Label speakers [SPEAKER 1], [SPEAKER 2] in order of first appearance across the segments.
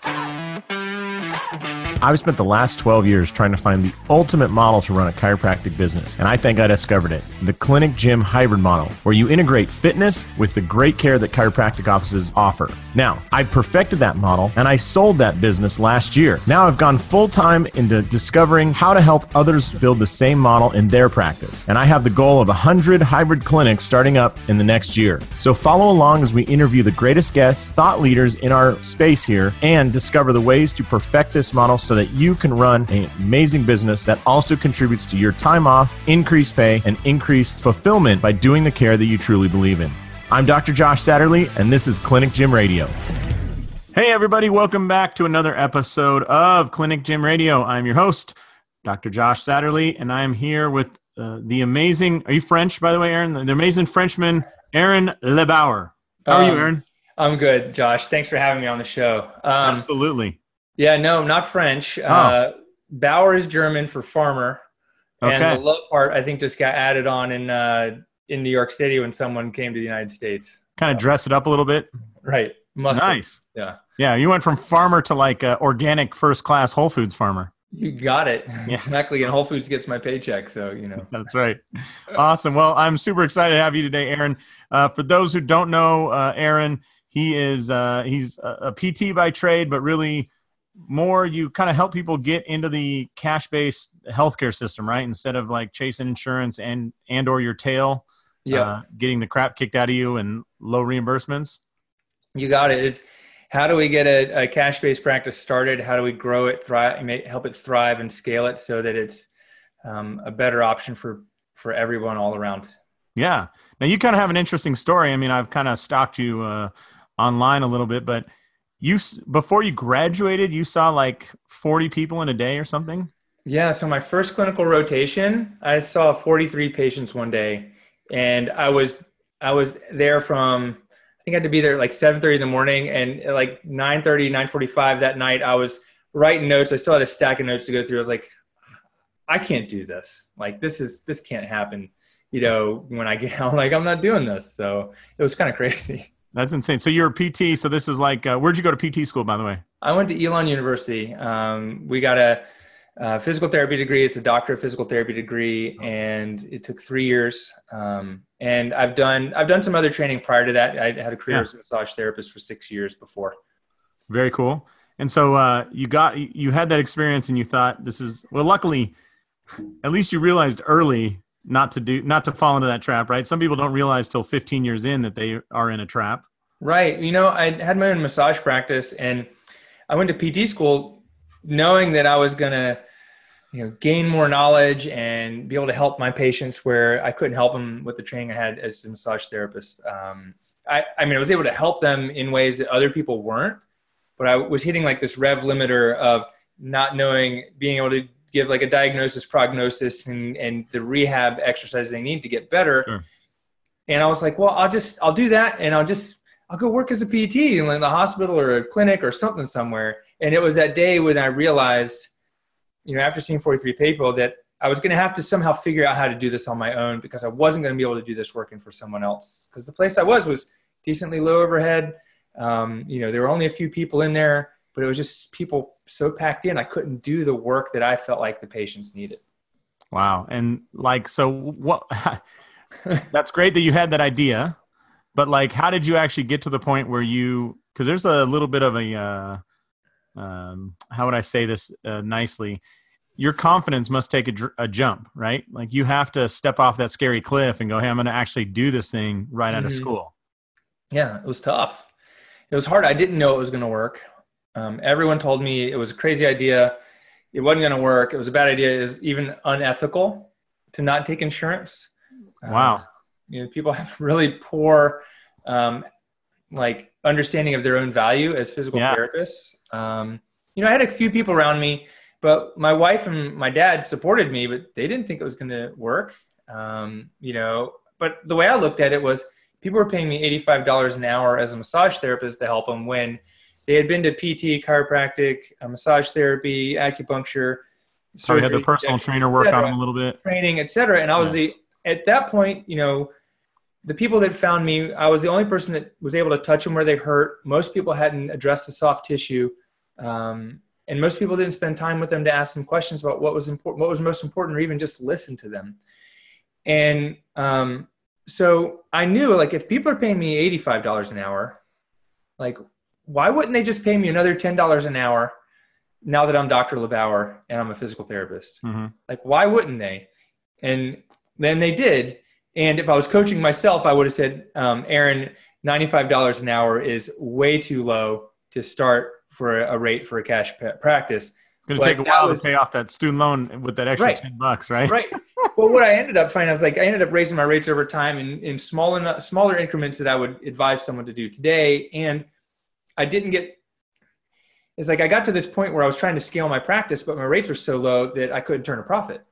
[SPEAKER 1] Música I've spent the last 12 years trying to find the ultimate model to run a chiropractic business, and I think I discovered it the clinic gym hybrid model, where you integrate fitness with the great care that chiropractic offices offer. Now, I've perfected that model and I sold that business last year. Now I've gone full time into discovering how to help others build the same model in their practice, and I have the goal of 100 hybrid clinics starting up in the next year. So follow along as we interview the greatest guests, thought leaders in our space here, and discover the ways to perfect this model so that you can run an amazing business that also contributes to your time off, increased pay, and increased fulfillment by doing the care that you truly believe in. I'm Dr. Josh Satterley, and this is Clinic Gym Radio. Hey, everybody, welcome back to another episode of Clinic Gym Radio. I'm your host, Dr. Josh Satterley, and I'm here with uh, the amazing, are you French, by the way, Aaron? The amazing Frenchman, Aaron LeBauer. How are um, you, Aaron?
[SPEAKER 2] I'm good, Josh. Thanks for having me on the show.
[SPEAKER 1] Um, Absolutely.
[SPEAKER 2] Yeah, no, not French. Oh. Uh, Bauer is German for farmer. Okay. And the low part, I think, just got added on in uh, in New York City when someone came to the United States.
[SPEAKER 1] Kind of dress it up a little bit.
[SPEAKER 2] Right.
[SPEAKER 1] Must nice. Yeah. Yeah. You went from farmer to like uh, organic first class Whole Foods farmer.
[SPEAKER 2] You got it. Yeah. Exactly. And Whole Foods gets my paycheck. So, you know.
[SPEAKER 1] That's right. Awesome. Well, I'm super excited to have you today, Aaron. Uh, for those who don't know, uh, Aaron, he is uh, he's a, a PT by trade, but really more you kind of help people get into the cash-based healthcare system, right? Instead of like chasing insurance and and or your tail, yeah, uh, getting the crap kicked out of you and low reimbursements.
[SPEAKER 2] You got it. It's how do we get a, a cash-based practice started? How do we grow it, thrive, help it thrive, and scale it so that it's um, a better option for for everyone all around?
[SPEAKER 1] Yeah. Now you kind of have an interesting story. I mean, I've kind of stalked you uh, online a little bit, but you before you graduated you saw like 40 people in a day or something?
[SPEAKER 2] Yeah so my first clinical rotation i saw 43 patients one day and i was i was there from i think i had to be there like 7.30 in the morning and like 9.30 9.45 that night i was writing notes. I still had a stack of notes to go through. I was like i can't do this. Like this is this can't happen you know when i get out like i'm not doing this. So it was kind of crazy
[SPEAKER 1] that's insane. So you're a PT. So this is like, uh, where'd you go to PT school, by the way?
[SPEAKER 2] I went to Elon University. Um, we got a, a, physical therapy degree. It's a doctor of physical therapy degree, and it took three years. Um, and I've done I've done some other training prior to that. I had a career yeah. as a massage therapist for six years before.
[SPEAKER 1] Very cool. And so uh, you got you had that experience, and you thought this is well. Luckily, at least you realized early not to do not to fall into that trap right? Some people don't realize till 15 years in that they are in a trap.
[SPEAKER 2] Right. You know i had my own massage practice and i went to pt school knowing that i was going to you know gain more knowledge and be able to help my patients where i couldn't help them with the training i had as a massage therapist. Um, I, I mean i was able to help them in ways that other people weren't but i was hitting like this rev limiter of not knowing being able to give like a diagnosis, prognosis, and and the rehab exercises they need to get better. Sure. And I was like, well, I'll just I'll do that, and I'll just I'll go work as a PT in the hospital or a clinic or something somewhere. And it was that day when I realized, you know, after seeing 43 people, that I was going to have to somehow figure out how to do this on my own because I wasn't going to be able to do this working for someone else. Because the place I was was decently low overhead. Um, you know, there were only a few people in there but it was just people so packed in i couldn't do the work that i felt like the patients needed.
[SPEAKER 1] Wow. And like so what that's great that you had that idea but like how did you actually get to the point where you because there's a little bit of a uh, um, how would i say this uh, nicely? Your confidence must take a, a, jump right? Like you have to step off that scary cliff and go hey i'm going to actually do this thing right mm-hmm. out of mm-hmm. school.
[SPEAKER 2] Yeah it was tough. It was hard. I didn't know it was going to work um, everyone told me it was a crazy idea. It wasn't going to work. It was a bad idea. It was even unethical to not take insurance.
[SPEAKER 1] Wow. Uh,
[SPEAKER 2] you know, people have really poor, um, like understanding of their own value as physical yeah. therapists. Um, you know, I had a few people around me, but my wife and my dad supported me, but they didn't think it was going to work. Um, you know, but the way I looked at it was people were paying me $85 an hour as a massage therapist to help them when they had been to PT, chiropractic, uh, massage therapy, acupuncture.
[SPEAKER 1] So had the personal trainer work on them a little bit,
[SPEAKER 2] training, etc. And I was yeah. the at that point, you know, the people that found me, I was the only person that was able to touch them where they hurt. Most people hadn't addressed the soft tissue. Um, and most people didn't spend time with them to ask them questions about what was important, what was most important, or even just listen to them. And um, so I knew like if people are paying me $85 an hour, like why wouldn't they just pay me another $10 an hour now that I'm Dr. LeBauer and I'm a physical therapist?
[SPEAKER 1] Mm-hmm.
[SPEAKER 2] Like why wouldn't they? And then they did. And if I was coaching myself, I would have said, um, Aaron, $95 an hour is way too low to start for a rate for a cash practice.
[SPEAKER 1] It's going to take a while was, to pay off that student loan with that extra right, 10 bucks, right?
[SPEAKER 2] Right. well, what I ended up finding, I was like, I ended up raising my rates over time in, in small enough, smaller increments that I would advise someone to do today. And I didn't get, it's like I got to this point where I was trying to scale my practice, but my rates were so low that I couldn't turn a profit.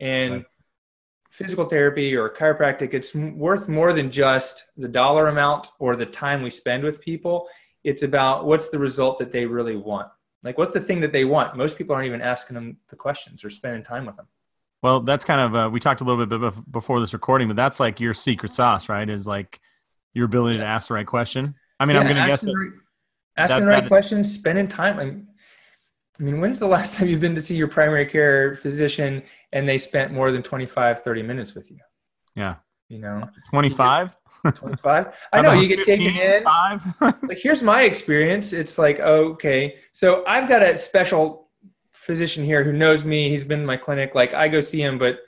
[SPEAKER 2] And right. physical therapy or chiropractic, it's worth more than just the dollar amount or the time we spend with people. It's about what's the result that they really want. Like, what's the thing that they want? Most people aren't even asking them the questions or spending time with them.
[SPEAKER 1] Well, that's kind of uh, we talked a little bit before this recording, but that's like your secret sauce, right? Is like your ability yeah. to ask the right question. I mean, yeah, I'm going to guess that,
[SPEAKER 2] asking the right questions, spending time. I mean, when's the last time you've been to see your primary care physician and they spent more than 25, 30 minutes with you?
[SPEAKER 1] Yeah.
[SPEAKER 2] You know,
[SPEAKER 1] 25?
[SPEAKER 2] 25. I know you get 15, taken in. Five. like, here's my experience. It's like, okay, so I've got a special physician here who knows me. He's been in my clinic. Like, I go see him, but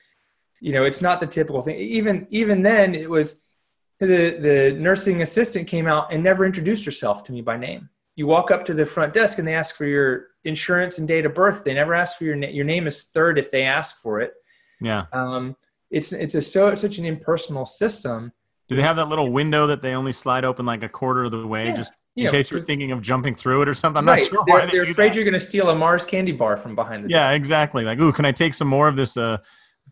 [SPEAKER 2] you know, it's not the typical thing. Even even then, it was the the nursing assistant came out and never introduced herself to me by name. You walk up to the front desk and they ask for your insurance and date of birth. They never ask for your name. Your name is third if they ask for it.
[SPEAKER 1] Yeah.
[SPEAKER 2] Um, it's it's a so such an impersonal system
[SPEAKER 1] do they have that little window that they only slide open like a quarter of the way, yeah. just in you case you're thinking of jumping through it or something? I'm right. not sure
[SPEAKER 2] they're, they are afraid that. you're going to steal a Mars candy bar from behind the.
[SPEAKER 1] Yeah, desk. exactly. Like, ooh, can I take some more of this uh,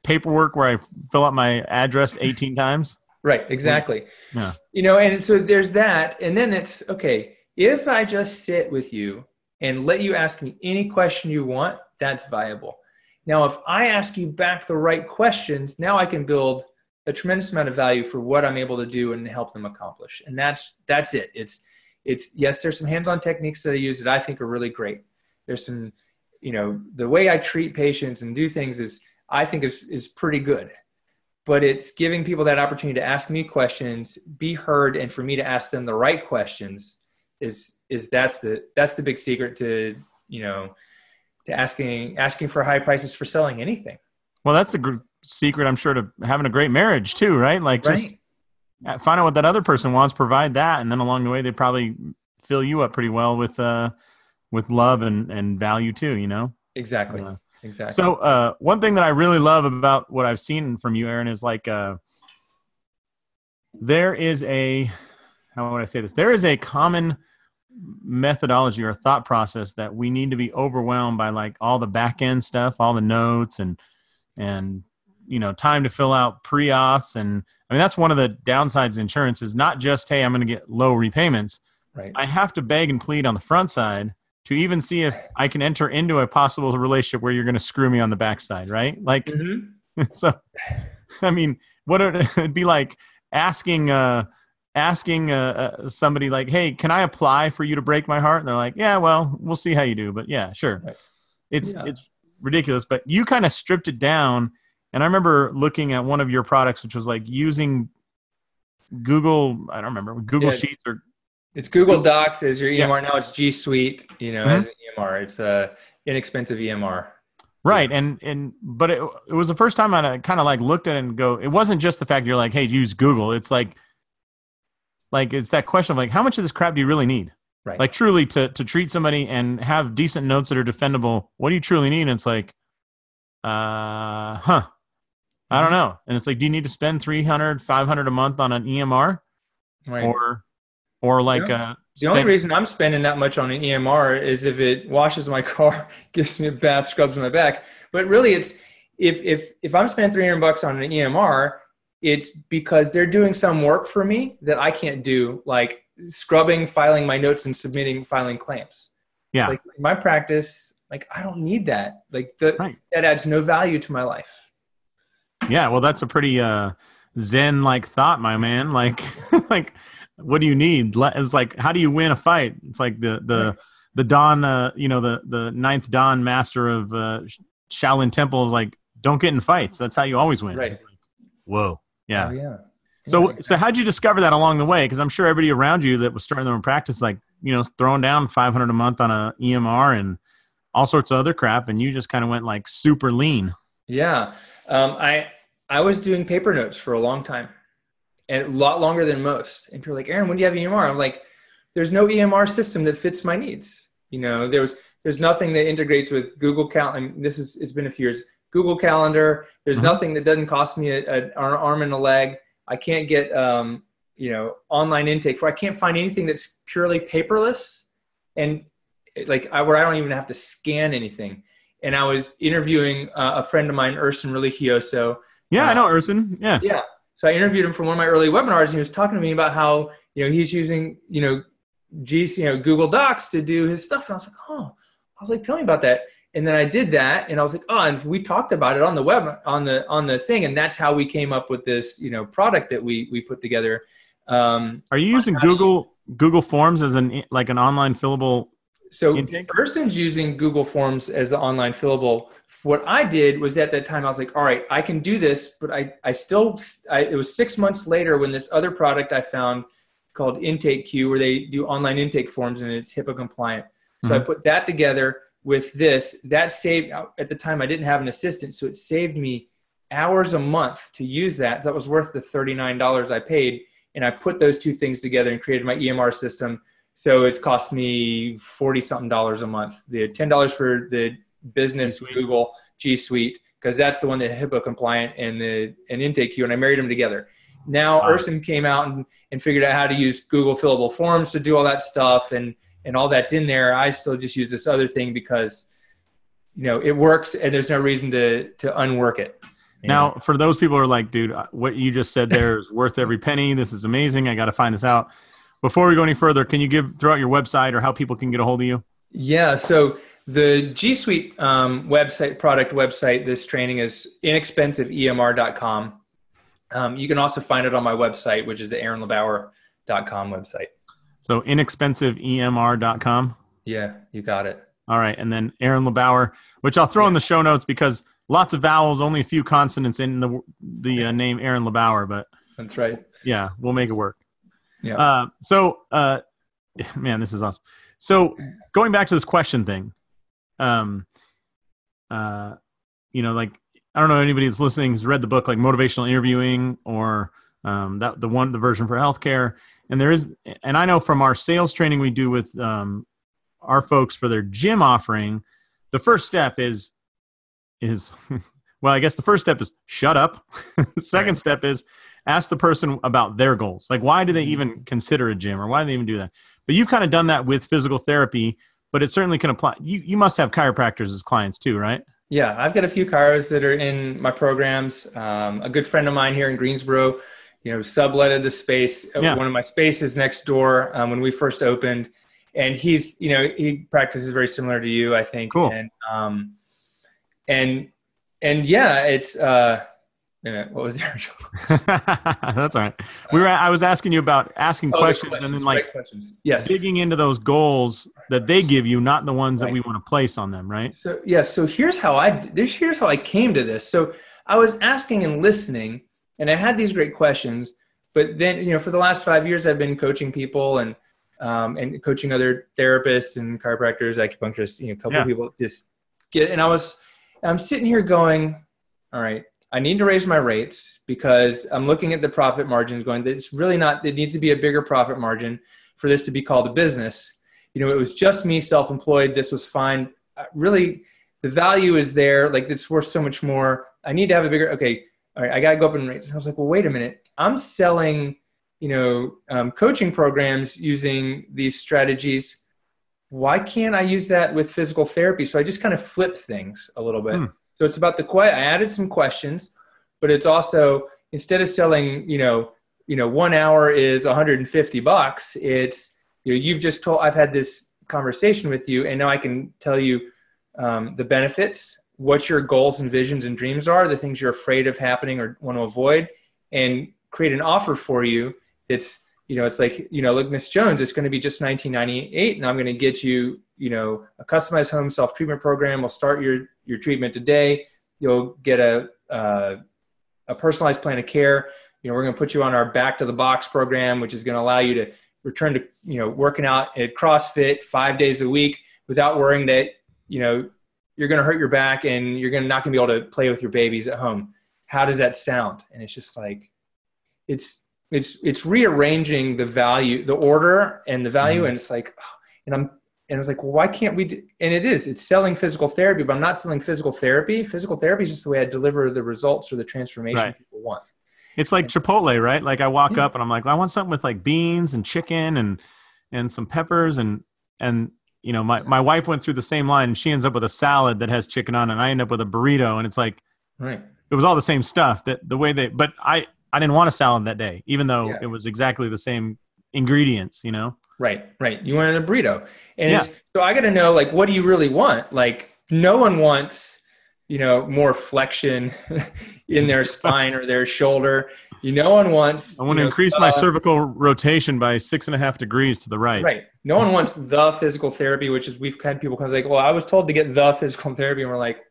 [SPEAKER 1] paperwork where I fill out my address 18 times?
[SPEAKER 2] Right. Exactly. Yeah. You know, and so there's that, and then it's okay. If I just sit with you and let you ask me any question you want, that's viable. Now, if I ask you back the right questions, now I can build a tremendous amount of value for what I'm able to do and help them accomplish. And that's that's it. It's it's yes, there's some hands-on techniques that I use that I think are really great. There's some, you know, the way I treat patients and do things is I think is is pretty good. But it's giving people that opportunity to ask me questions, be heard, and for me to ask them the right questions is is that's the that's the big secret to you know to asking asking for high prices for selling anything.
[SPEAKER 1] Well, that's a gr- secret, I'm sure, to having a great marriage too, right? Like right. just find out what that other person wants, provide that, and then along the way they probably fill you up pretty well with uh with love and and value too. You know.
[SPEAKER 2] Exactly. Uh, exactly.
[SPEAKER 1] So uh, one thing that I really love about what I've seen from you, Aaron, is like uh, there is a how would I say this? There is a common methodology or thought process that we need to be overwhelmed by like all the back end stuff, all the notes and and you know time to fill out pre-auths and i mean that's one of the downsides of insurance is not just hey i'm going to get low repayments
[SPEAKER 2] right
[SPEAKER 1] i have to beg and plead on the front side to even see if i can enter into a possible relationship where you're going to screw me on the backside right like mm-hmm. so i mean what would it be like asking uh asking uh, uh, somebody like hey can i apply for you to break my heart and they're like yeah well we'll see how you do but yeah sure right. it's yeah. it's ridiculous but you kind of stripped it down and I remember looking at one of your products, which was like using Google. I don't remember Google yeah, Sheets or
[SPEAKER 2] it's Google Docs as your EMR. Yeah. Now it's G Suite. You know, mm-hmm. as an EMR, it's a inexpensive EMR.
[SPEAKER 1] Right, and and but it, it was the first time I kind of like looked at it and go. It wasn't just the fact you're like, hey, use Google. It's like, like it's that question of like, how much of this crap do you really need?
[SPEAKER 2] Right.
[SPEAKER 1] Like truly to to treat somebody and have decent notes that are defendable. What do you truly need? And it's like, uh, huh. I don't know. And it's like, do you need to spend 300, 500 a month on an EMR? Right. Or, or like, yeah. uh,
[SPEAKER 2] the only reason I'm spending that much on an EMR is if it washes my car, gives me a bath, scrubs my back. But really, it's if if if I'm spending 300 bucks on an EMR, it's because they're doing some work for me that I can't do, like scrubbing, filing my notes, and submitting, filing claims.
[SPEAKER 1] Yeah.
[SPEAKER 2] Like my practice, like I don't need that. Like the, right. that adds no value to my life.
[SPEAKER 1] Yeah, well, that's a pretty uh, zen like thought, my man. Like, like, what do you need? It's like, how do you win a fight? It's like the the the dan, uh, you know, the the ninth dan master of uh, Shaolin Temple is like, don't get in fights. That's how you always win.
[SPEAKER 2] Right.
[SPEAKER 1] Like, Whoa. Yeah.
[SPEAKER 2] Oh, yeah.
[SPEAKER 1] So,
[SPEAKER 2] Yeah.
[SPEAKER 1] so how'd you discover that along the way? Because I'm sure everybody around you that was starting their own practice, like you know, throwing down 500 a month on a EMR and all sorts of other crap, and you just kind of went like super lean.
[SPEAKER 2] Yeah. Um, I I was doing paper notes for a long time, and a lot longer than most. And people are like, Aaron, when do you have EMR? I'm like, there's no EMR system that fits my needs. You know, there's there's nothing that integrates with Google Cal. And this is it's been a few years. Google Calendar. There's
[SPEAKER 1] Mhm.
[SPEAKER 2] nothing that doesn't cost me a, a, an arm and a leg. I can't get um, you know online intake for. I can't find anything that's purely paperless, and like I, where I don't even have to scan anything and I was interviewing uh, a friend of mine, Erson Religioso.
[SPEAKER 1] Yeah, I
[SPEAKER 2] Uh,
[SPEAKER 1] know, Erson. Yeah.
[SPEAKER 2] Yeah. So I interviewed him for one of my early webinars, and he was talking to me about how you know he's using you know, G, you know Google Docs to do his stuff, and I was like, oh, I was like, tell me about that. And then I did that, and I was like, oh, and we talked about it on the web on the on the thing, and that's how we came up with this you know product that we we put together. Um,
[SPEAKER 1] Are you using
[SPEAKER 2] how do you-
[SPEAKER 1] Google Google Forms as an like an online fillable?
[SPEAKER 2] So
[SPEAKER 1] Intake?
[SPEAKER 2] person's using Google Forms as the online fillable. What I did was at that time I was like, all right, I can do this, but I I still I, it was six months later when this other product I found called Intake Q where they do online intake forms and it's HIPAA compliant. So I
[SPEAKER 1] Mhm.
[SPEAKER 2] put that together with this. That saved at the time I didn't have an assistant, so it saved me hours a month to use that. That was worth the thirty nine dollars I paid, and I put those two things together and created my EMR system. So it cost me forty something dollars a month. The ten dollars for the business
[SPEAKER 1] G
[SPEAKER 2] Google G Suite because that's the one that HIPAA compliant and the and Intake Q, and I married them together. Now
[SPEAKER 1] Wow.
[SPEAKER 2] Erson came out and, and figured out how to use Google fillable forms to do all that stuff and and all that's in there. I still just use this other thing because you know it works and there's no reason to to unwork it.
[SPEAKER 1] Now,
[SPEAKER 2] know?
[SPEAKER 1] for those people who are like, dude, what you just said there is worth every penny. This is amazing. I got to find this out. Before we go any further, can you give throw out your website or how people can get a hold of you?
[SPEAKER 2] Yeah, so the G Suite um, website, product website, this training is inexpensiveemr.com. Um, you can also find it on my website, which is the aaronlebauer.com website.
[SPEAKER 1] So inexpensiveemr.com.
[SPEAKER 2] Yeah, you got it.
[SPEAKER 1] All right, and then Aaron LeBauer, which I'll throw in the show notes because lots of vowels, only a few consonants in the the uh, name Aaron LeBauer, but
[SPEAKER 2] That's right.
[SPEAKER 1] yeah, we'll make it work.
[SPEAKER 2] Yeah.
[SPEAKER 1] Uh, so, uh, man, this is awesome. So, going back to this question thing, um, uh, you know, like I don't know anybody that's listening has read the book like motivational interviewing or um, that the one the version for healthcare, and there is, and I know from our sales training we do with um, our folks for their gym offering, the first step is is well, I guess the first step is shut up. the second
[SPEAKER 2] Right.
[SPEAKER 1] step is ask the person about their goals. Like, why do they even consider a gym or why do they even do that? But you've kind of done that with physical therapy, but it certainly can apply. You, you must have chiropractors as clients too, right?
[SPEAKER 2] Yeah, I've got a few chiros that are in my programs. Um, a good friend of mine here in Greensboro, you know, subletted the space. uh,
[SPEAKER 1] Yeah.
[SPEAKER 2] One of my spaces next door um, when we first opened, and he's, you know, he practices very similar to you, I think.
[SPEAKER 1] Cool.
[SPEAKER 2] And um, and and yeah, it's uh, minute, what was the original?
[SPEAKER 1] That's all right. We were. I was asking you about asking
[SPEAKER 2] Oh, the
[SPEAKER 1] questions, and then like
[SPEAKER 2] questions. Yes.
[SPEAKER 1] digging into those goals that they give you, not the ones that we want to place on them, right?
[SPEAKER 2] So yeah, so here's how I this here's how I came to this. So I was asking and listening, and I had these great questions. But then you know, for the last five years, I've been coaching people and um, and coaching other therapists and chiropractors, acupuncturists. You know, a couple
[SPEAKER 1] Yeah.
[SPEAKER 2] of people just get. And I was I'm sitting here going, all right, I need to raise my rates because I'm looking at the profit margins, going, it's really not. It needs to be a bigger profit margin for this to be called a business you know, it was just me self-employed. This was fine. Uh, Really, the value is there. Like it's worth so much more. I need to have a bigger. Okay, all right. I got to go up and raise. I was like, well, wait a minute. I'm selling, you know, um, coaching programs using these strategies. Why can't I use that with physical therapy? So I just kind of flipped things a little bit.
[SPEAKER 1] Hmm.
[SPEAKER 2] So it's about the que- I added some questions, but it's also instead of selling, you know, you know, one hour is 150 bucks. It's you know, you've just told. I've had this conversation with you, and now I can tell you um, the benefits, what your goals and visions and dreams are, the things you're afraid of happening or want to avoid, and create an offer for you. That's you know, it's like you know, look, Miss Jones, it's going to be just 1998, and I'm going to get you you know a customized home self treatment program. We'll start your your treatment today. You'll get a uh, a personalized plan of care. You know, we're going to put you on our back to the box program, which is going to allow you to return to you know working out at CrossFit five days a week without worrying that you know you're going to hurt your back and you're going to not going to be able to play with your babies at home. How does that sound? And it's just like it's it's it's rearranging the value, the order and the value, mm-hmm. and it's like, and I'm and I was like, well, why can't we? Do, and it is, it's selling physical therapy, but I'm not selling physical therapy. Physical therapy is just the way I deliver the results or the transformation right. people want.
[SPEAKER 1] It's like Chipotle, right? Like I walk yeah. up and I'm like, well, I want something with like beans and chicken and and some peppers and and you know, my, my wife went through the same line and she ends up with a salad that has chicken on it and I end up with a burrito and it's like
[SPEAKER 2] right.
[SPEAKER 1] It was all the same stuff that the way they but I I didn't want a salad that day, even though yeah. it was exactly the same ingredients, you know?
[SPEAKER 2] Right, right. You wanted a burrito. And yeah. so I got to know, like, what do you really want? Like, no one wants, you know, more flexion in their spine or their shoulder. You, no one wants.
[SPEAKER 1] I want
[SPEAKER 2] to
[SPEAKER 1] know, increase uh, my cervical rotation by six and a half degrees to the right.
[SPEAKER 2] Right. No one wants the physical therapy, which is we've had people come like, well, I was told to get the physical therapy, and we're like,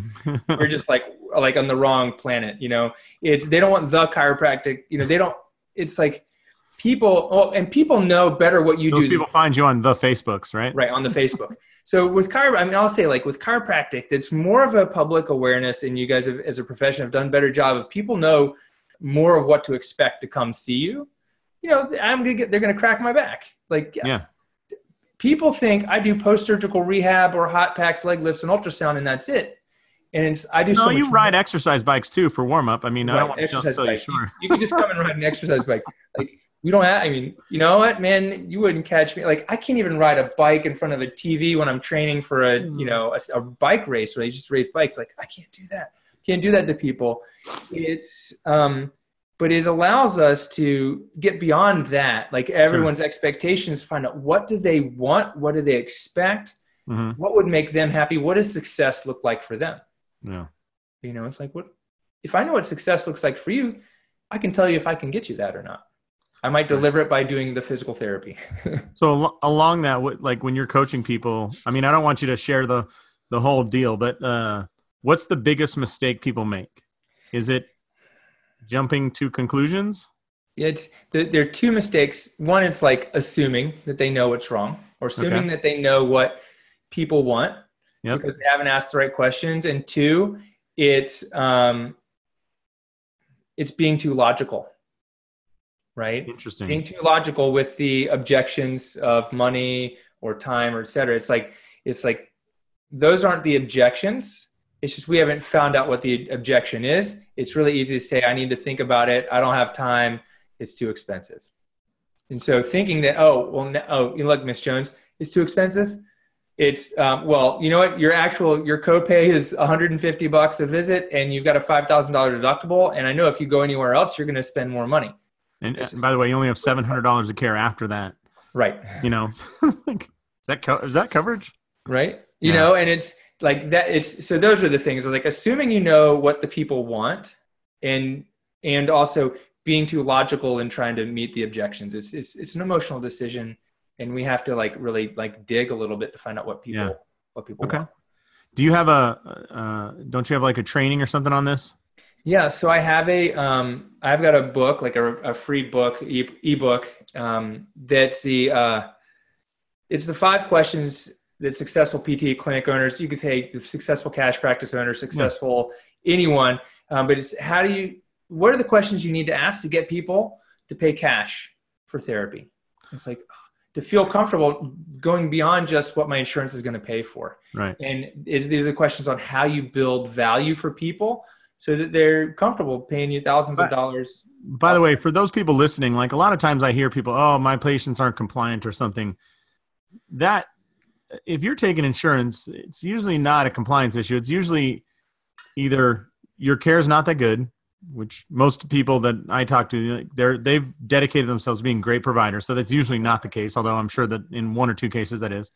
[SPEAKER 2] we're just like like on the wrong planet. You know, it's they don't want the chiropractic. You know, they don't. It's like people oh, and people know better what you
[SPEAKER 1] Those
[SPEAKER 2] do.
[SPEAKER 1] People find you on the Facebooks, right?
[SPEAKER 2] Right on the Facebook. so with chiro, I mean, I'll say like with chiropractic, it's more of a public awareness, and you guys have, as a profession have done a better job of people know more of what to expect to come see you. You know, I'm gonna get they're gonna crack my back. Like
[SPEAKER 1] yeah.
[SPEAKER 2] People think I do post surgical rehab or hot packs, leg lifts, and ultrasound, and that's it. And it's, I do.
[SPEAKER 1] No,
[SPEAKER 2] so
[SPEAKER 1] you ride more. exercise bikes too for warm up. I mean, right, I don't want to tell you sure.
[SPEAKER 2] You, you can just come and ride an exercise bike. Like we don't have, I mean, you know what, man, you wouldn't catch me. Like I can't even ride a bike in front of a TV when I'm training for a, you know, a, a bike race where they just race bikes. Like I can't do that. Can't do that to people. It's, um, but it allows us to get beyond that. Like everyone's sure. expectations, find out what do they want? What do they expect? Mm-hmm. What would make them happy? What does success look like for them?
[SPEAKER 1] Yeah.
[SPEAKER 2] You know, it's like, what, if I know what success looks like for you, I can tell you if I can get you that or not. I might deliver it by doing the physical therapy.
[SPEAKER 1] so along that, like when you're coaching people, I mean, I don't want you to share the the whole deal, but uh, what's the biggest mistake people make? Is it jumping to conclusions?
[SPEAKER 2] It's there are two mistakes. One, it's like assuming that they know what's wrong, or assuming okay. that they know what people want yep. because they haven't asked the right questions. And two, it's um, it's being too logical right?
[SPEAKER 1] Interesting.
[SPEAKER 2] Being too logical with the objections of money or time or et cetera. It's like it's like those aren't the objections. It's just we haven't found out what the objection is. It's really easy to say, I need to think about it. I don't have time. It's too expensive. And so thinking that, oh, well, no, oh, you look, Miss Jones, it's too expensive. It's um, well, you know what? Your actual your copay is 150 bucks a visit, and you've got a five thousand dollar deductible. And I know if you go anywhere else, you're going to spend more money.
[SPEAKER 1] And uh, by the way, you only have seven hundred dollars of care after that.
[SPEAKER 2] Right.
[SPEAKER 1] You know, is that co- is that coverage?
[SPEAKER 2] Right. You yeah. know, and it's like that. It's so those are the things. Like assuming you know what the people want, and and also being too logical and trying to meet the objections. It's it's it's an emotional decision, and we have to like really like dig a little bit to find out what people yeah. what people okay. want.
[SPEAKER 1] Do you have a? Uh, don't you have like a training or something on this?
[SPEAKER 2] Yeah, so I have a, um, I've got a book, like a, a free book, e- ebook. Um, that's the, uh, it's the five questions that successful PT clinic owners, you could say successful cash practice owners, successful yeah. anyone, um, but it's how do you, what are the questions you need to ask to get people to pay cash for therapy? It's like to feel comfortable going beyond just what my insurance is going to pay for.
[SPEAKER 1] Right.
[SPEAKER 2] And it, these are questions on how you build value for people so that they're comfortable paying you thousands of dollars.
[SPEAKER 1] By the way, for those people listening, like a lot of times I hear people, "Oh, my patients aren't compliant or something." That if you're taking insurance, it's usually not a compliance issue. It's usually either your care is not that good, which most people that I talk to, they're they've dedicated themselves to being great providers. So that's usually not the case, although I'm sure that in one or two cases that is.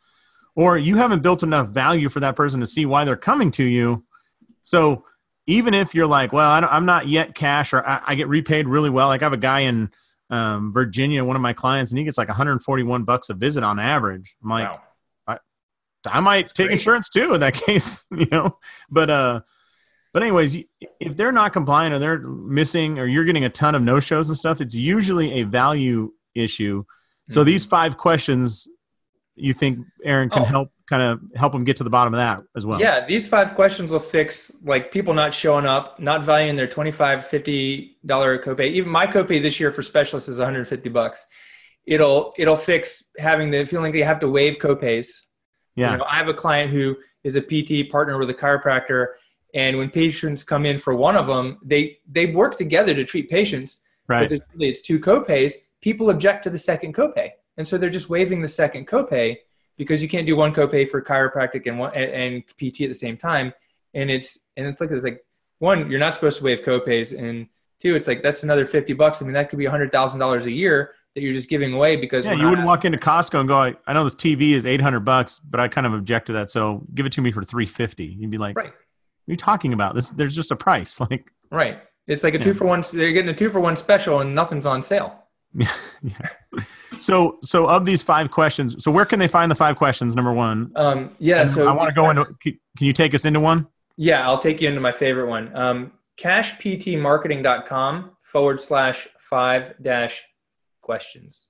[SPEAKER 1] Or you haven't built enough value for that person to see why they're coming to you. So even if you're like, well, I am not yet cash or I, I, get repaid really well. Like I have a guy in um, Virginia, one of my clients, and he gets like 141 bucks a visit on average. I'm like, wow. I, might take insurance too in that case, you know. But uh, but anyways, if they're not compliant or they're missing or you're getting a ton of no shows and stuff, it's usually a value issue. So
[SPEAKER 2] Mhm.
[SPEAKER 1] these five questions, you think Aaron can
[SPEAKER 2] Oh.
[SPEAKER 1] help kind of help them get to the bottom of that as well?
[SPEAKER 2] Yeah, these five questions will fix like people not showing up, not valuing their 25 50 dollar copay. Even my copay this year for specialists is 150 bucks. It'll it'll fix having the feeling they have to waive copays.
[SPEAKER 1] Yeah,
[SPEAKER 2] You know, I have a client who is a PT partner with a chiropractor, and when patients come in for one of them, they they work together to treat patients.
[SPEAKER 1] right.
[SPEAKER 2] But really it's two copays. People object to the second copay, and so they're just waiving the second copay because you can't do one copay for chiropractic and one and, and PT at the same time. And it's and it's like it's like one, you're not supposed to waive copays, and two, it's like that's another fifty bucks. I mean, that could be hundred thousand dollars a year that you're just giving away because
[SPEAKER 1] Yeah, you wouldn't walk into Costco and go, I, I know this TV is 800 bucks, but I kind of object to that. So give it to me for 350. You'd be like,
[SPEAKER 2] Right.
[SPEAKER 1] what are you talking about? This, there's just a price. Like,
[SPEAKER 2] Right. It's like a
[SPEAKER 1] Yeah.
[SPEAKER 2] two for one. They're getting a two for one special, and nothing's on sale.
[SPEAKER 1] yeah. So, so of these five questions, so where can they find the five questions? Number one.
[SPEAKER 2] Um, yeah.
[SPEAKER 1] And
[SPEAKER 2] So
[SPEAKER 1] I want to go into, can can you take us into one?
[SPEAKER 2] Yeah, I'll take you into my favorite one. Um, cashptmarketing.com forward slash five dash questions.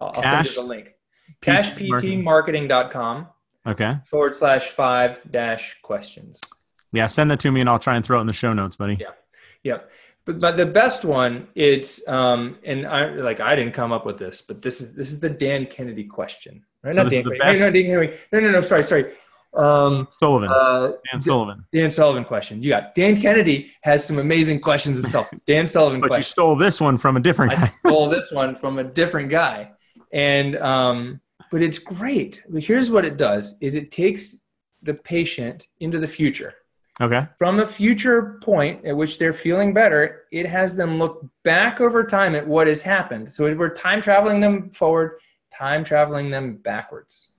[SPEAKER 2] I'll, I'll send you the link.
[SPEAKER 1] PT
[SPEAKER 2] Cashptmarketing.com
[SPEAKER 1] Okay.
[SPEAKER 2] forward slash five dash questions.
[SPEAKER 1] Yeah. Send that to me and I'll try and throw it in the show notes, buddy.
[SPEAKER 2] Yeah. Yeah. But, but the best one, it's um, and I like I didn't come up with this, but this is this is the Dan Kennedy question, right?
[SPEAKER 1] So
[SPEAKER 2] Not Dan Kennedy. No, no,
[SPEAKER 1] best-
[SPEAKER 2] Dan Kennedy. No, no, no. Sorry, sorry. Um,
[SPEAKER 1] Sullivan.
[SPEAKER 2] uh,
[SPEAKER 1] Dan Sullivan.
[SPEAKER 2] Dan Sullivan question. You got Dan Kennedy has some amazing questions himself. Dan Sullivan
[SPEAKER 1] But you stole this one from a different
[SPEAKER 2] I stole this one from a different guy, and um, but it's great. But here's what it does: is it takes the patient into the future.
[SPEAKER 1] Okay.
[SPEAKER 2] From a future point at which they're feeling better, it has them look back over time at what has happened. So we're time traveling them forward, time traveling them backwards.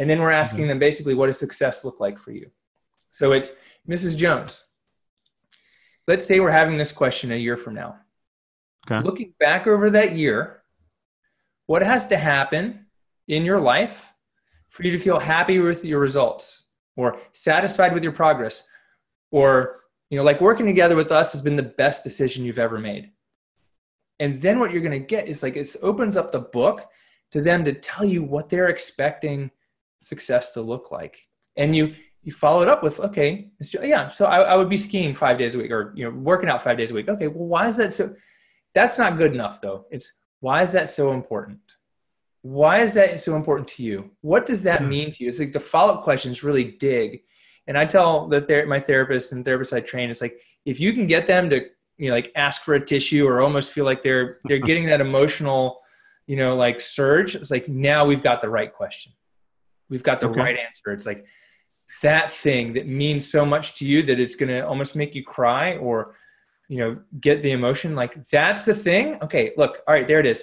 [SPEAKER 2] And then we're asking mm-hmm. them basically, what does success look like for you? So it's Mrs. Jones. Let's say we're having this question a year from now.
[SPEAKER 1] Okay.
[SPEAKER 2] Looking back over that year, what has to happen in your life for you to feel happy with your results or satisfied with your progress or you know like working together with us has been the best decision you've ever made and then what you're going to get is like it opens up the book to them to tell you what they're expecting success to look like. And you you follow it up with okay yeah so I, I would be skiing five days a week or you know working out five days a week. Okay well why is that so that's not good enough though. It's why is that so important? Why is that so important to you? What does that
[SPEAKER 1] Hmm.
[SPEAKER 2] mean to you? It's like the follow-up questions really dig. And i tell the ther- my therapists and therapists i train it's like if you can get them to you know like ask for a tissue or almost feel like they're they're getting that emotional you know like surge it's like now we've got the right question we've got the
[SPEAKER 1] Okay.
[SPEAKER 2] right answer. It's like that thing that means so much to you that it's going to almost make you cry or you know get the emotion. Like that's the thing? Okay look all right there it is.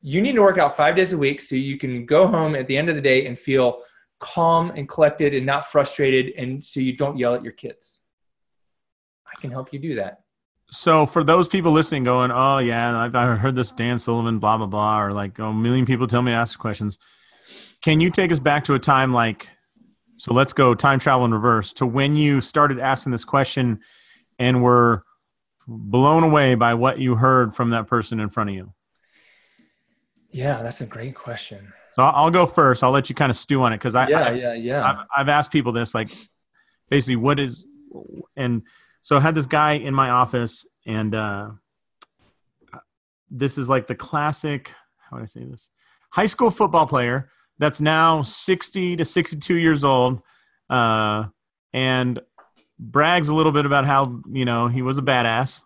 [SPEAKER 2] You need to work out five days a week so you can go home at the end of the day and feel calm and collected and not frustrated and so you don't yell at your kids. I can help you do that.
[SPEAKER 1] So for those people listening, going, "Oh yeah, I've, heard this Dan Sullivan, blah blah blah," or like, "Oh, a million people tell me to ask questions." Can you take us back to a time like, so let's go time travel in reverse to when you started asking this question, and were blown away by what you heard from that person in front of you.
[SPEAKER 2] yeah that's a great question
[SPEAKER 1] So I'll, I'll go first. I'll let you kind of stew on it because I,
[SPEAKER 2] yeah
[SPEAKER 1] I
[SPEAKER 2] yeah yeah
[SPEAKER 1] I've, I've asked people this, like, basically, what is, and so I had this guy in my office, and uh, this is like the classic. How do I say this? High school football player that's now sixty to sixty-two years old, uh, and brags a little bit about how you know he was a badass.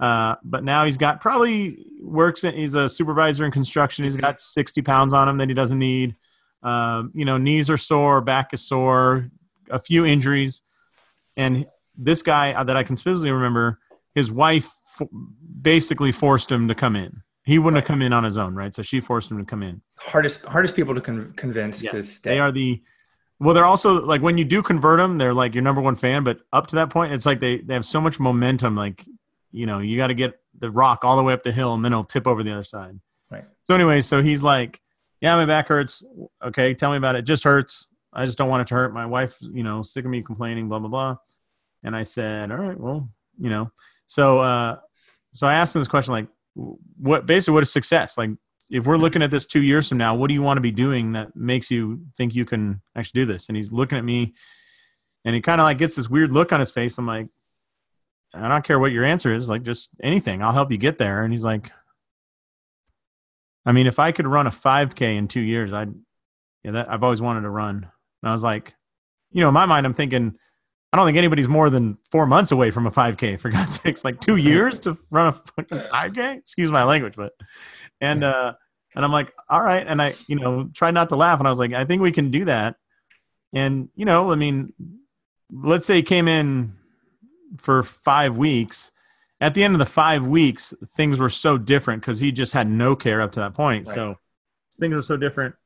[SPEAKER 1] Uh, but now he's got probably works. In, he's a supervisor in construction. He's got sixty pounds on him that he doesn't need. Um, you know, knees are sore, back is sore, a few injuries, and this guy uh, that I can specifically remember, his wife f- basically forced him to come in. He wouldn't have come in on his own, right? So she forced him to come in.
[SPEAKER 2] hardest hardest people to con- convince
[SPEAKER 1] Yeah,
[SPEAKER 2] to stay
[SPEAKER 1] They are the well. They're also like when you do convert them, they're like your number one fan. But up to that point, it's like they they have so much momentum. Like you know, you got to get the rock all the way up the hill, and then it'll tip over the other side.
[SPEAKER 2] Right.
[SPEAKER 1] So anyway, so he's like, "Yeah, my back hurts. Okay, tell me about it. Just hurts. I just don't want it to hurt. My wife, you know, sick of me complaining, blah blah blah. And I said, all right, well, you know, so uh, so I asked him this question, like, what basically what is success? Like, if we're looking at this two years from now, what do you want to be doing that makes you think you can actually do this? And he's looking at me, and he kind of like gets this weird look on his face. I'm like, I don't care what your answer is, like just anything. I'll help you get there. And he's like, I mean, if I could run a 5K in two years, I'd, yeah, that I've always wanted to run. And I was like, you know, in my mind, I'm thinking, I don't think anybody's more than four months away from a 5K. For God's sakes, like two years to run a fucking 5K. Excuse my language, but and uh, and I'm like, all right, and I, you know, try not to laugh, and I was like, I think we can do that. And you know, I mean, let's say he came in for five weeks. At the end of the five weeks, things were so different because he just had no care up to that point. Right. So things were so different.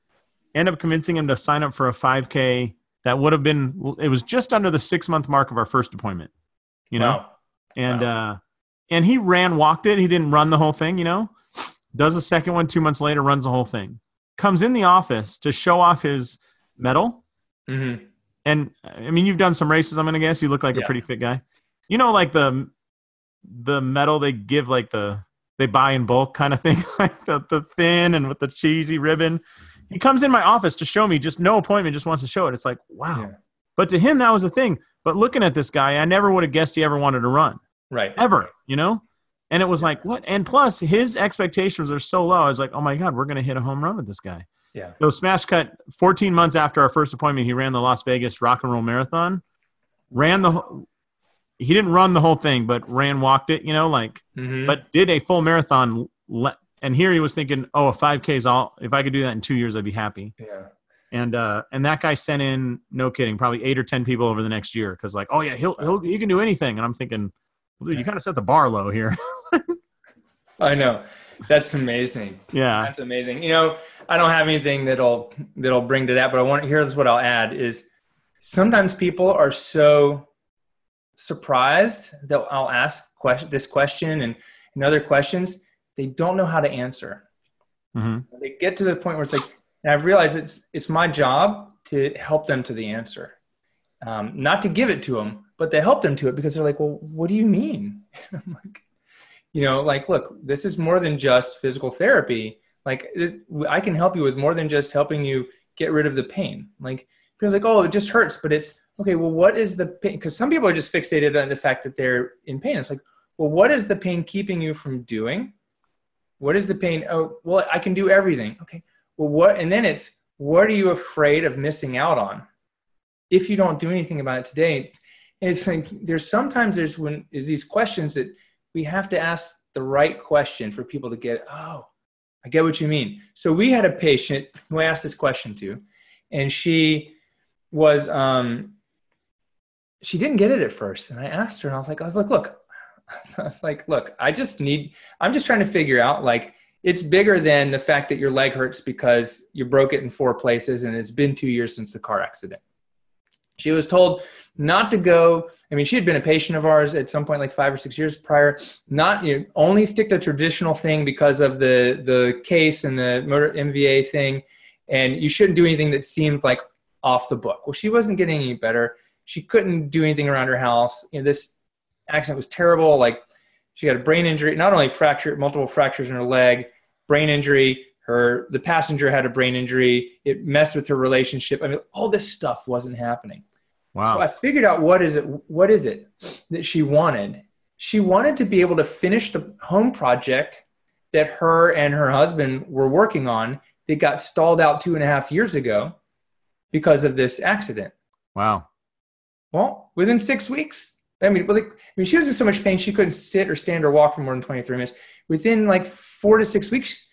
[SPEAKER 1] End up convincing him to sign up for a 5K that would have been. It was just under the six month mark of our first appointment. You know, wow. and wow. uh, and he ran, walked it. He didn't run the whole thing. You know, does a second one two months later, runs the whole thing. Comes in the office to show off his medal. Mm-hmm. And I mean, you've done some races. I'm gonna guess you look like yeah. a pretty fit guy you know, like the the medal they give like the they buy in bulk kind of thing, like the, the thin and with the cheesy ribbon. He comes in my office to show me, just no appointment, just wants to show it. It's like, wow. Yeah. But to him, that was the thing. But looking at this guy, I never would have guessed he ever wanted to run.
[SPEAKER 2] Right.
[SPEAKER 1] Ever, you know? And it was like, what? And plus, his expectations are so low. I was like, oh my God, we're going to hit a home run with this guy.
[SPEAKER 2] Yeah.
[SPEAKER 1] So, smash cut 14 months after our first appointment, he ran the Las Vegas Rock and Roll Marathon, ran the he didn't run the whole thing, but ran, walked it, you know, like, mm-hmm. but did a full marathon. And here he was thinking, oh, a 5K is all, if I could do that in two years, I'd be happy.
[SPEAKER 2] Yeah.
[SPEAKER 1] And, uh, and that guy sent in, no kidding, probably eight or 10 people over the next year. Cause like, oh yeah, he'll, he'll, he can do anything. And I'm thinking, well, dude, you kind of set the bar low here.
[SPEAKER 2] I know. That's amazing.
[SPEAKER 1] Yeah.
[SPEAKER 2] That's amazing. You know, I don't have anything that'll, that'll bring to that, but I want here's what I'll add is sometimes people are so surprised that I'll ask question, this question and, and other questions, they don't know how to answer. Mm-hmm. They get to the point where it's like, and I've realized it's it's my job to help them to the answer, um, not to give it to them, but to help them to it because they're like, well, what do you mean? I'm like, you know, like, look, this is more than just physical therapy. Like, it, I can help you with more than just helping you get rid of the pain. Like, people's like, oh, it just hurts, but it's okay, well, what is the pain? Because some people are just fixated on the fact that they're in pain. It's like, well, what is the pain keeping you from doing? What is the pain? Oh, well, I can do everything. Okay. Well, what? And then it's, what are you afraid of missing out on if you don't do anything about it today? And it's like, there's sometimes there's when these questions that we have to ask the right question for people to get, oh, I get what you mean. So we had a patient who I asked this question to, and she was um, she didn't get it at first. And I asked her, and I was like, I was like, look, I was like, look, I just need, I'm just trying to figure out like, it's bigger than the fact that your leg hurts because you broke it in four places and it's been two years since the car accident. She was told not to go. I mean, she had been a patient of ours at some point, like five or six years prior. Not you know, only stick to traditional thing because of the the case and the motor MVA thing, and you shouldn't do anything that seemed like off the book. Well, she wasn't getting any better she couldn't do anything around her house. You know, this accident was terrible. Like she got a brain injury, not only fracture, multiple fractures in her leg, brain injury. Her the passenger had a brain injury. It messed with her relationship. I mean, all this stuff wasn't happening.
[SPEAKER 1] Wow.
[SPEAKER 2] So I figured out what is it? What is it that she wanted? She wanted to be able to finish the home project that her and her husband were working on that got stalled out two and a half years ago because of this accident.
[SPEAKER 1] Wow.
[SPEAKER 2] Well, within six weeks, I mean, like, I mean, she was in so much pain she couldn't sit or stand or walk for more than 23 minutes. Within like four to six weeks,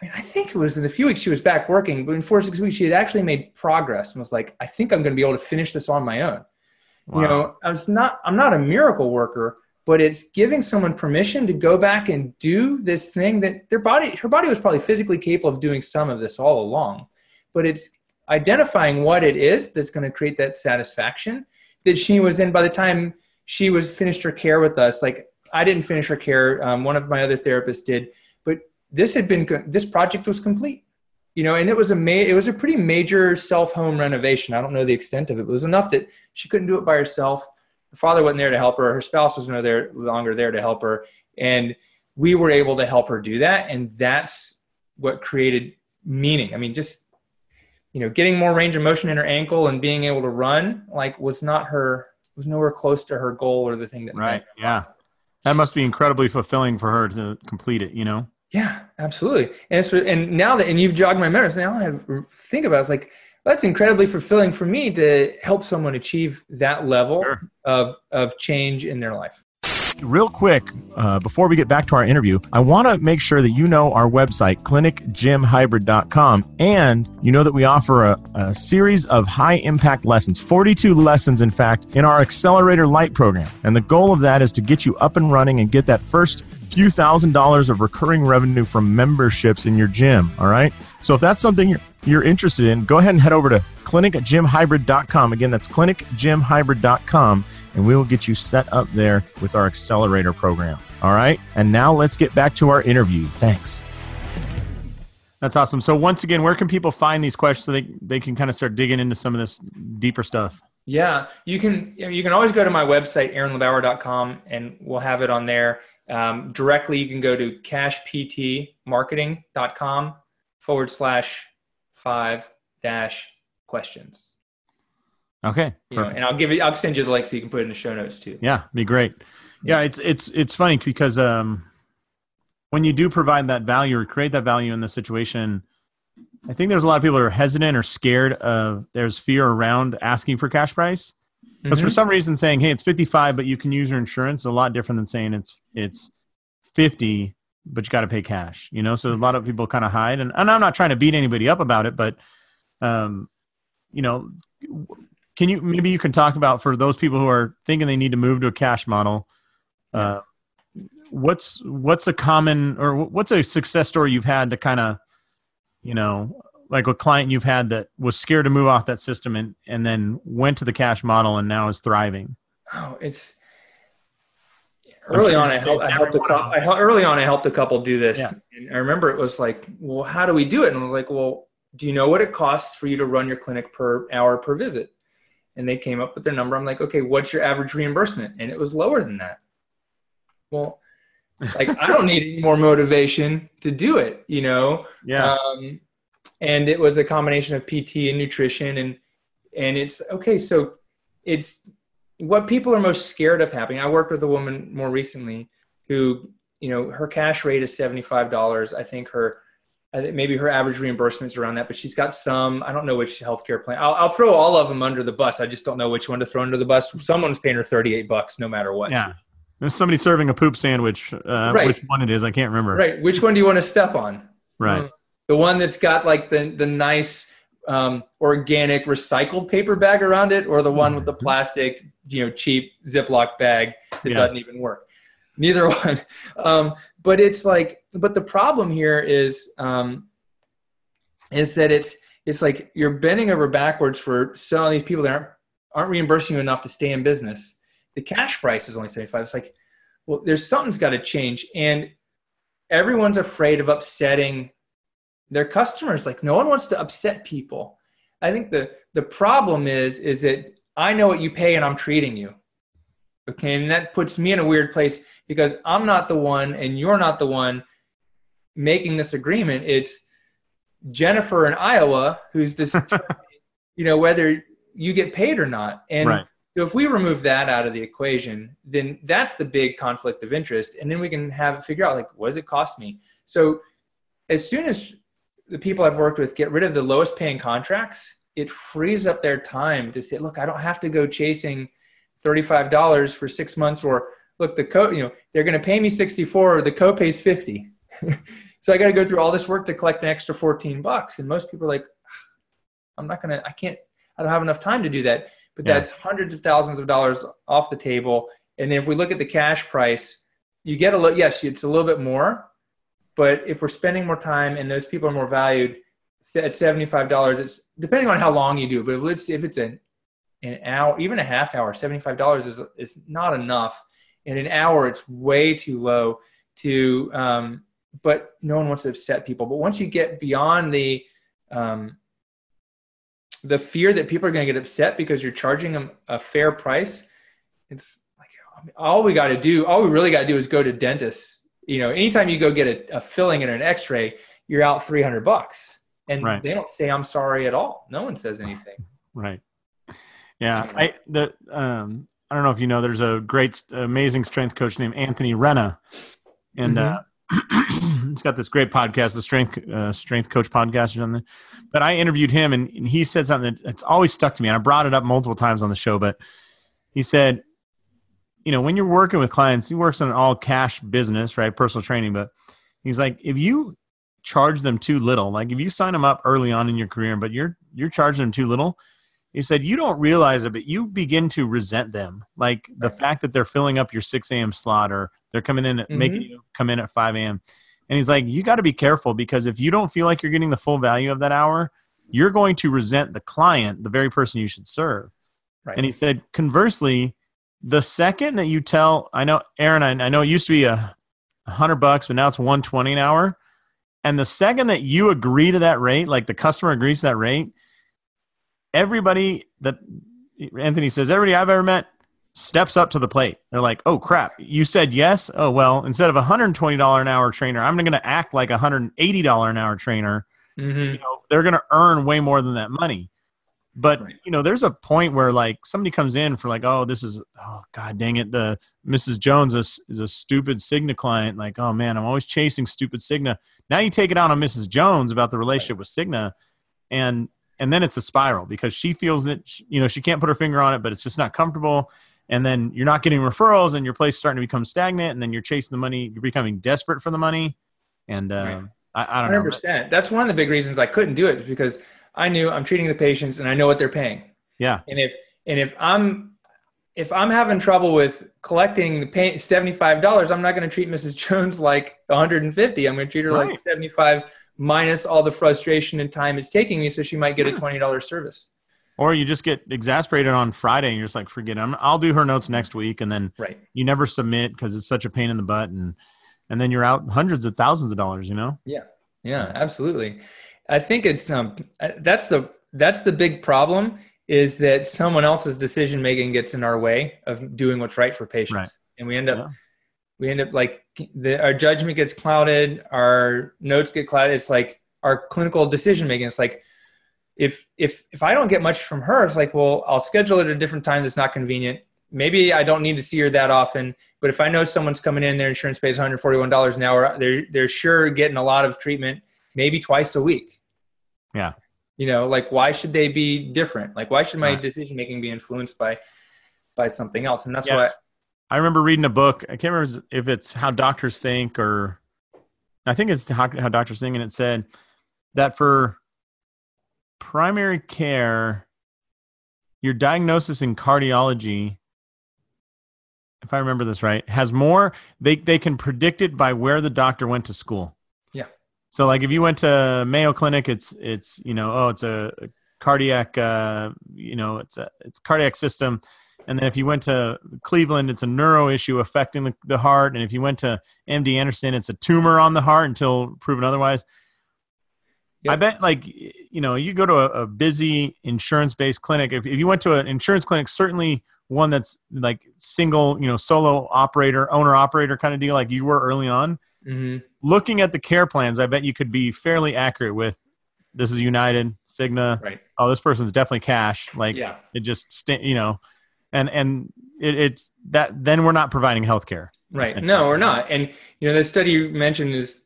[SPEAKER 2] I mean, I think it was in a few weeks she was back working, but in four to six weeks she had actually made progress and was like, I think I'm going to be able to finish this on my own. Wow. You know, I was not, I'm not a miracle worker, but it's giving someone permission to go back and do this thing that their body, her body was probably physically capable of doing some of this all along, but it's identifying what it is that's going to create that satisfaction that she was in by the time she was finished her care with us. Like I didn't finish her care. Um, one of my other therapists did, but this had been, this project was complete. you know, and it was a ma- it was a pretty major self home renovation. I don't know the extent of it, it was enough that she couldn't do it by herself. Her father wasn't there to help her. Her spouse was no there longer there to help her, and we were able to help her do that. And that's what created meaning. I mean, just you know, getting more range of motion in her ankle and being able to run like was not her was nowhere close to her goal or the thing that
[SPEAKER 1] right. Yeah, that must be incredibly fulfilling for her to complete it. You know.
[SPEAKER 2] Yeah, absolutely. And so, and now that and you've jogged my memories, now I have think about it, it's like that's incredibly fulfilling for me to help someone achieve that level sure. of of change in their life
[SPEAKER 3] real quick, uh, before we get back to our interview, I want to make sure that you know our website, clinicgymhybrid.com, and you know that we offer a, a series of high impact lessons, 42 lessons, in fact, in our Accelerator Light program. And the goal of that is to get you up and running and get that first few thousand dollars of recurring revenue from memberships in your gym. All right. So if that's something you're, you're interested in, go ahead and head over to clinicgymhybrid.com. Again, that's clinicgymhybrid.com and we will get you set up there with our accelerator program. All right. And now let's get back to our interview. Thanks.
[SPEAKER 1] That's awesome. So once again, where can people find these questions so they, they can kind of start digging into some of this deeper stuff?
[SPEAKER 2] Yeah, you can you can always go to my website, aaronlebauer.com, and we'll have it on there. Um, directly, you can go to cashptmarketing.com forward slash five dash questions.
[SPEAKER 1] Okay.
[SPEAKER 2] You know, and I'll give you, I'll send you the link so you can put it in the show notes too.
[SPEAKER 1] Yeah, be great. Yeah, it's it's it's funny because um, when you do provide that value or create that value in the situation, I think there's a lot of people who are hesitant or scared of there's fear around asking for cash price. But mm-hmm. for some reason saying, hey, it's 55, but you can use your insurance, a lot different than saying it's it's 50, but you got to pay cash. You know, so a lot of people kind of hide, and, and I'm not trying to beat anybody up about it, but um, you know, can you maybe you can talk about for those people who are thinking they need to move to a cash model? Uh, what's what's a common or what's a success story you've had to kind of, you know, like a client you've had that was scared to move off that system and and then went to the cash model and now is thriving?
[SPEAKER 2] Oh, it's early sure on. I helped, I helped a couple. I helped, early on. I helped a couple do this. Yeah. And I remember it was like, well, how do we do it? And I was like, well, do you know what it costs for you to run your clinic per hour per visit? And they came up with their number. I'm like, okay, what's your average reimbursement? And it was lower than that. Well, like I don't need any more motivation to do it, you know?
[SPEAKER 1] Yeah. Um,
[SPEAKER 2] and it was a combination of PT and nutrition and, and it's okay. So it's what people are most scared of happening. I worked with a woman more recently who, you know, her cash rate is $75. I think her I think maybe her average reimbursements around that, but she's got some. I don't know which healthcare plan. I'll, I'll, throw all of them under the bus. I just don't know which one to throw under the bus. Someone's paying her thirty-eight bucks, no matter what.
[SPEAKER 1] Yeah, there's somebody serving a poop sandwich. Uh, right. Which one it is, I can't remember.
[SPEAKER 2] Right. Which one do you want to step on?
[SPEAKER 1] Right. Um,
[SPEAKER 2] the one that's got like the the nice um, organic recycled paper bag around it, or the one with the mm-hmm. plastic, you know, cheap Ziploc bag that yeah. doesn't even work neither one. Um, but it's like, but the problem here is, um, is that it's it's like you're bending over backwards for selling these people that aren't aren't reimbursing you enough to stay in business. The cash price is only 75. It's like, well, there's something's got to change. And everyone's afraid of upsetting their customers. Like no one wants to upset people. I think the the problem is is that I know what you pay and I'm treating you. Okay, and that puts me in a weird place because I'm not the one and you're not the one making this agreement. It's Jennifer in Iowa who's just, you know, whether you get paid or not. And right. so if we remove that out of the equation, then that's the big conflict of interest. And then we can have figure out like, what does it cost me? So as soon as the people I've worked with get rid of the lowest paying contracts, it frees up their time to say, look, I don't have to go chasing $35 for six months or look, the co, you know, they're going to pay me 64, or the copay is 50. so I got to go through all this work to collect an extra 14 bucks. And most people are like, I'm not going to, I can't, I don't have enough time to do that. But yeah. that's hundreds of thousands of dollars off the table. And then if we look at the cash price, you get a little, yes, it's a little bit more. But if we're spending more time and those people are more valued at $75, it's depending on how long you do. But if it's, if it's an, an hour, even a half hour, $75 is, is not enough in an hour it's way too low to um, but no one wants to upset people but once you get beyond the um, the fear that people are going to get upset because you're charging them a fair price. It's like all we got to do, all we really got to do is go to dentists. You know, anytime you go get a, a filling and an X-ray, you're out 300 bucks, and
[SPEAKER 1] Right.
[SPEAKER 2] they don't say I'm sorry at all. No one says anything.
[SPEAKER 1] Right. Yeah. I the um I don't know if you know there's a great amazing strength coach named Anthony Renna. And uh he's got this great podcast, the strength uh, strength coach podcast or something. But I interviewed him and, and he said something that's always stuck to me. And I brought it up multiple times on the show, but he said, you know, when you're working with clients, he works in an all cash business, right? Personal training, but he's like, if you charge them too little, like if you sign them up early on in your career, but you're you're charging them too little, he said you don't realize it, but you begin to resent them. Like the
[SPEAKER 2] Right.
[SPEAKER 1] fact that they're filling up your six a.m. slot or they're coming in at making
[SPEAKER 2] mm-hmm.
[SPEAKER 1] you come in at five a.m. And he's like, you got to be careful because if you don't feel like you're getting the full value of that hour, you're going to resent the client, the very person you should serve.
[SPEAKER 2] Right.
[SPEAKER 1] And he said, conversely, the second that you tell, I know, Aaron, I, I know it used to be a, a hundred bucks, but now it's 120 an hour. And the second that you agree to that rate, like the customer agrees to that rate, everybody that Anthony says, everybody I've ever met steps up to the plate. They're like, oh crap, you said yes. Oh, well, instead of a $120 an hour trainer, I'm going to act like a $180 an hour trainer
[SPEAKER 2] Mhm.
[SPEAKER 1] you know, they're going to earn way more than that money. But
[SPEAKER 2] Right.
[SPEAKER 1] you know, there's a point where like somebody comes in for like, oh, this is oh god dang it, the Mrs. Jones is, is a stupid Cigna client. Like, oh man, I'm always chasing stupid Cigna. Now you take it out on Mrs. Jones about the relationship with Cigna, and and then it's a spiral because she feels that she- you know she can't put her finger on it, but it's just not comfortable. And then you're not getting referrals, and your place is starting to become stagnant. And then you're chasing the money. You're becoming desperate for the money. And uh,
[SPEAKER 2] Right.
[SPEAKER 1] I, I don't
[SPEAKER 2] Hundred
[SPEAKER 1] know.
[SPEAKER 2] percent. That's one of the big reasons I couldn't do it because I knew I'm treating the patients and I know what they're paying.
[SPEAKER 1] Yeah.
[SPEAKER 2] And if and if I'm if I'm having trouble with collecting the pay seventy five dollars, I'm not going to treat Mrs. Jones like 150. I'm going to treat her like 75 minus all the frustration and time it's taking me, so she might get a twenty dollars service.
[SPEAKER 1] Or you just get exasperated on Friday and you're just like, forget it. I'm, I'll do her notes next week. And then
[SPEAKER 2] Right.
[SPEAKER 1] you never submit because it's such a pain in the butt. And, and then you're out hundreds of thousands of dollars, you know?
[SPEAKER 2] Yeah, Yeah, absolutely. I think it's um uh, that's the that's the big problem is that someone else's decision making gets in our way of doing what's right for patients,
[SPEAKER 1] Right.
[SPEAKER 2] and we end up
[SPEAKER 1] Yeah.
[SPEAKER 2] We end up like the, our judgment gets clouded, our notes get clouded. It's like our clinical decision making. It's like if if if I don't get much from her, it's like well I'll schedule it at a different time that's not convenient. Maybe I don't need to see her that often, but if I know someone's coming in, their insurance pays $141 an hour, they're they're sure getting a lot of treatment, maybe twice a week.
[SPEAKER 1] Yeah.
[SPEAKER 2] You know, like why should they be different? Like why should my decision making be influenced by by something else? And that's
[SPEAKER 1] Yeah.
[SPEAKER 2] why
[SPEAKER 1] I remember reading a book. I can't remember if it's How Doctors Think or I think it's How, How Doctors Think. And it said that for primary care, your diagnosis in cardiology, if I remember this right, has more, they, they can predict it by where the doctor went to school.
[SPEAKER 2] Yeah.
[SPEAKER 1] So like if you went to Mayo Clinic, it's, it's, you know, oh, it's a cardiac, uh, you know, it's a, it's cardiac system. And then if you went to Cleveland, it's a neuro issue affecting the, the heart. And if you went to MD Anderson, it's a tumor on the heart until proven otherwise.
[SPEAKER 2] Yep.
[SPEAKER 1] I bet, like, you know, you go to a, a busy insurance based clinic. If, if you went to an insurance clinic, certainly one that's like single, you know, solo operator, owner operator kind of deal, like you were early on,
[SPEAKER 2] Mhm.
[SPEAKER 1] looking at the care plans, I bet you could be fairly accurate with this is United, Cigna.
[SPEAKER 2] right.
[SPEAKER 1] Oh, this person's definitely cash. Like,
[SPEAKER 2] Yeah.
[SPEAKER 1] it just, you know, and, and it, it's that, then we're not providing health care.
[SPEAKER 2] Right. No, we're not. And you know, the study you mentioned is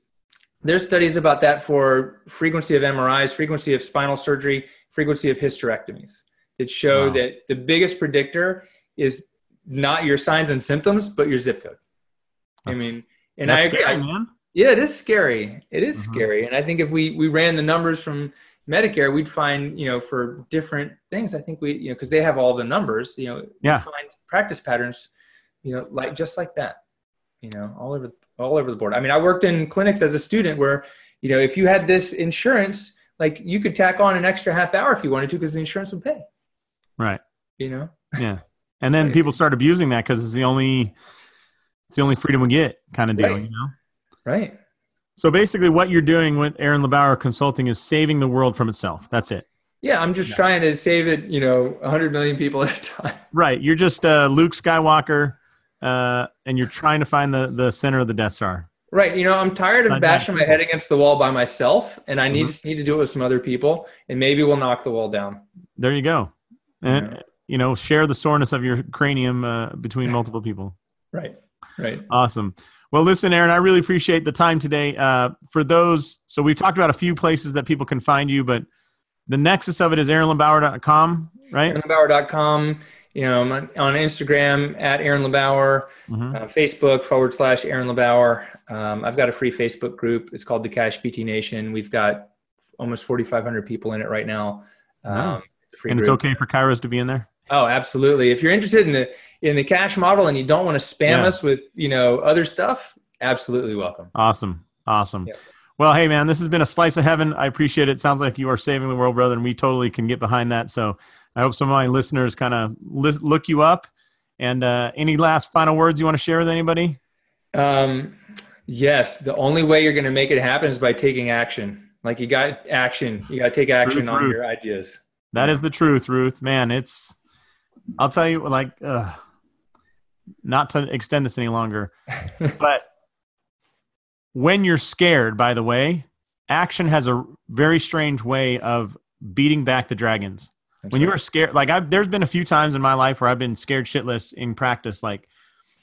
[SPEAKER 2] there's studies about that for frequency of MRIs, frequency of spinal surgery, frequency of hysterectomies that show
[SPEAKER 1] Wow.
[SPEAKER 2] that the biggest predictor is not your signs and symptoms, but your zip code. I mean, and I agree.
[SPEAKER 1] scary,
[SPEAKER 2] I-
[SPEAKER 1] man.
[SPEAKER 2] yeah, it is scary. It is
[SPEAKER 1] Mhm.
[SPEAKER 2] scary. And I think if we we ran the numbers from Medicare, we'd find, you know, for different things, I think we, you know, because they have all the numbers, you know,
[SPEAKER 1] Yeah.
[SPEAKER 2] find practice patterns, you know, like just like that, you know, all over all over the board. I mean, I worked in clinics as a student where, you know, if you had this insurance, like you could tack on an extra half hour if you wanted to because the insurance would pay,
[SPEAKER 1] Right.
[SPEAKER 2] you know?
[SPEAKER 1] Yeah. And then people start abusing that because it's the only, it's the only freedom we get kind of deal,
[SPEAKER 2] Right.
[SPEAKER 1] you know?
[SPEAKER 2] Right.
[SPEAKER 1] So basically, what you're doing with Aaron LeBauer Consulting is saving the world from itself. That's it.
[SPEAKER 2] Yeah, I'm just yeah. trying to save it. You know, 100 million people at a time.
[SPEAKER 1] Right. You're just uh, Luke Skywalker, uh, and you're trying to find the the center of the Death Star.
[SPEAKER 2] Right. You know, I'm tired of bashing my head against the wall by myself, and I need mm-hmm. need to do it with some other people, and maybe we'll knock the wall down.
[SPEAKER 1] There you go. And yeah. you know, share the soreness of your cranium uh, between multiple people.
[SPEAKER 2] Right. Right.
[SPEAKER 1] Awesome. Well, listen, Aaron, I really appreciate the time today. Uh, for those, so we've talked about a few places that people can find you, but the nexus of it is aaronlebauer.com, right?
[SPEAKER 2] aaronlebauer.com. you know, I'm on Instagram at Aaron LeBauer, mm-hmm. uh, Facebook forward slash Aaron LeBauer. Um, I've got a free Facebook group. It's called the Cash PT Nation. We've got almost 4,500 people in it right now.
[SPEAKER 1] Um, nice. and it's okay for chiros to be in there.
[SPEAKER 2] Oh, absolutely. If you're interested in the in the cash model and you don't want to spam yeah. us with you know other stuff, absolutely welcome.
[SPEAKER 1] Awesome, awesome. Yeah. Well, hey man, this has been a slice of heaven. I appreciate it. Sounds like you are saving the world, brother, and we totally can get behind that. So I hope some of my listeners kind of li- look you up. And uh, any last final words you want to share with anybody?
[SPEAKER 2] Um, yes. The only way you're going to make it happen is by taking action. Like you got action. You got to take action on Ruth. your ideas.
[SPEAKER 1] That is the truth, Ruth. Man, it's. I'll tell you, like, uh, not to extend this any longer, but when you're scared, by the way, action has a very strange way of beating back the dragons. That's when right. you are scared, like I've, there's been a few times in my life where I've been scared shitless in practice, like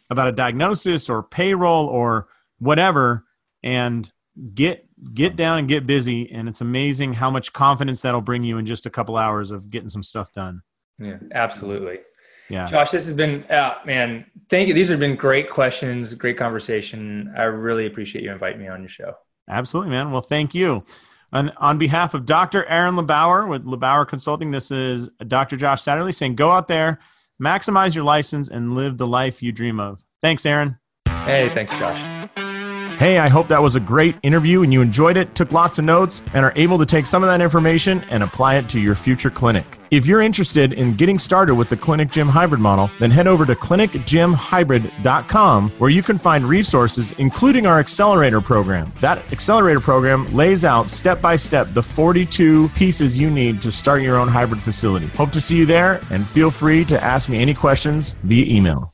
[SPEAKER 1] about a diagnosis or payroll or whatever, and get get down and get busy. And it's amazing how much confidence that'll bring you in just a couple hours of getting some stuff done.
[SPEAKER 2] Yeah, absolutely. Yeah, Josh, this has been, uh, man. Thank you. These have been great questions, great conversation. I really appreciate you inviting me on your show.
[SPEAKER 1] Absolutely, man. Well, thank you. On, on behalf of Dr. Aaron LeBauer with LeBauer Consulting, this is Dr. Josh Satterley saying go out there, maximize your license, and live the life you dream of. Thanks, Aaron.
[SPEAKER 2] Hey, thanks, Josh.
[SPEAKER 3] Hey, I hope that was a great interview and you enjoyed it, took lots of notes, and are able to take some of that information and apply it to your future clinic. If you're interested in getting started with the Clinic Gym Hybrid model, then head over to clinicgymhybrid.com where you can find resources, including our accelerator program. That accelerator program lays out step by step the 42 pieces you need to start your own hybrid facility. Hope to see you there and feel free to ask me any questions via email.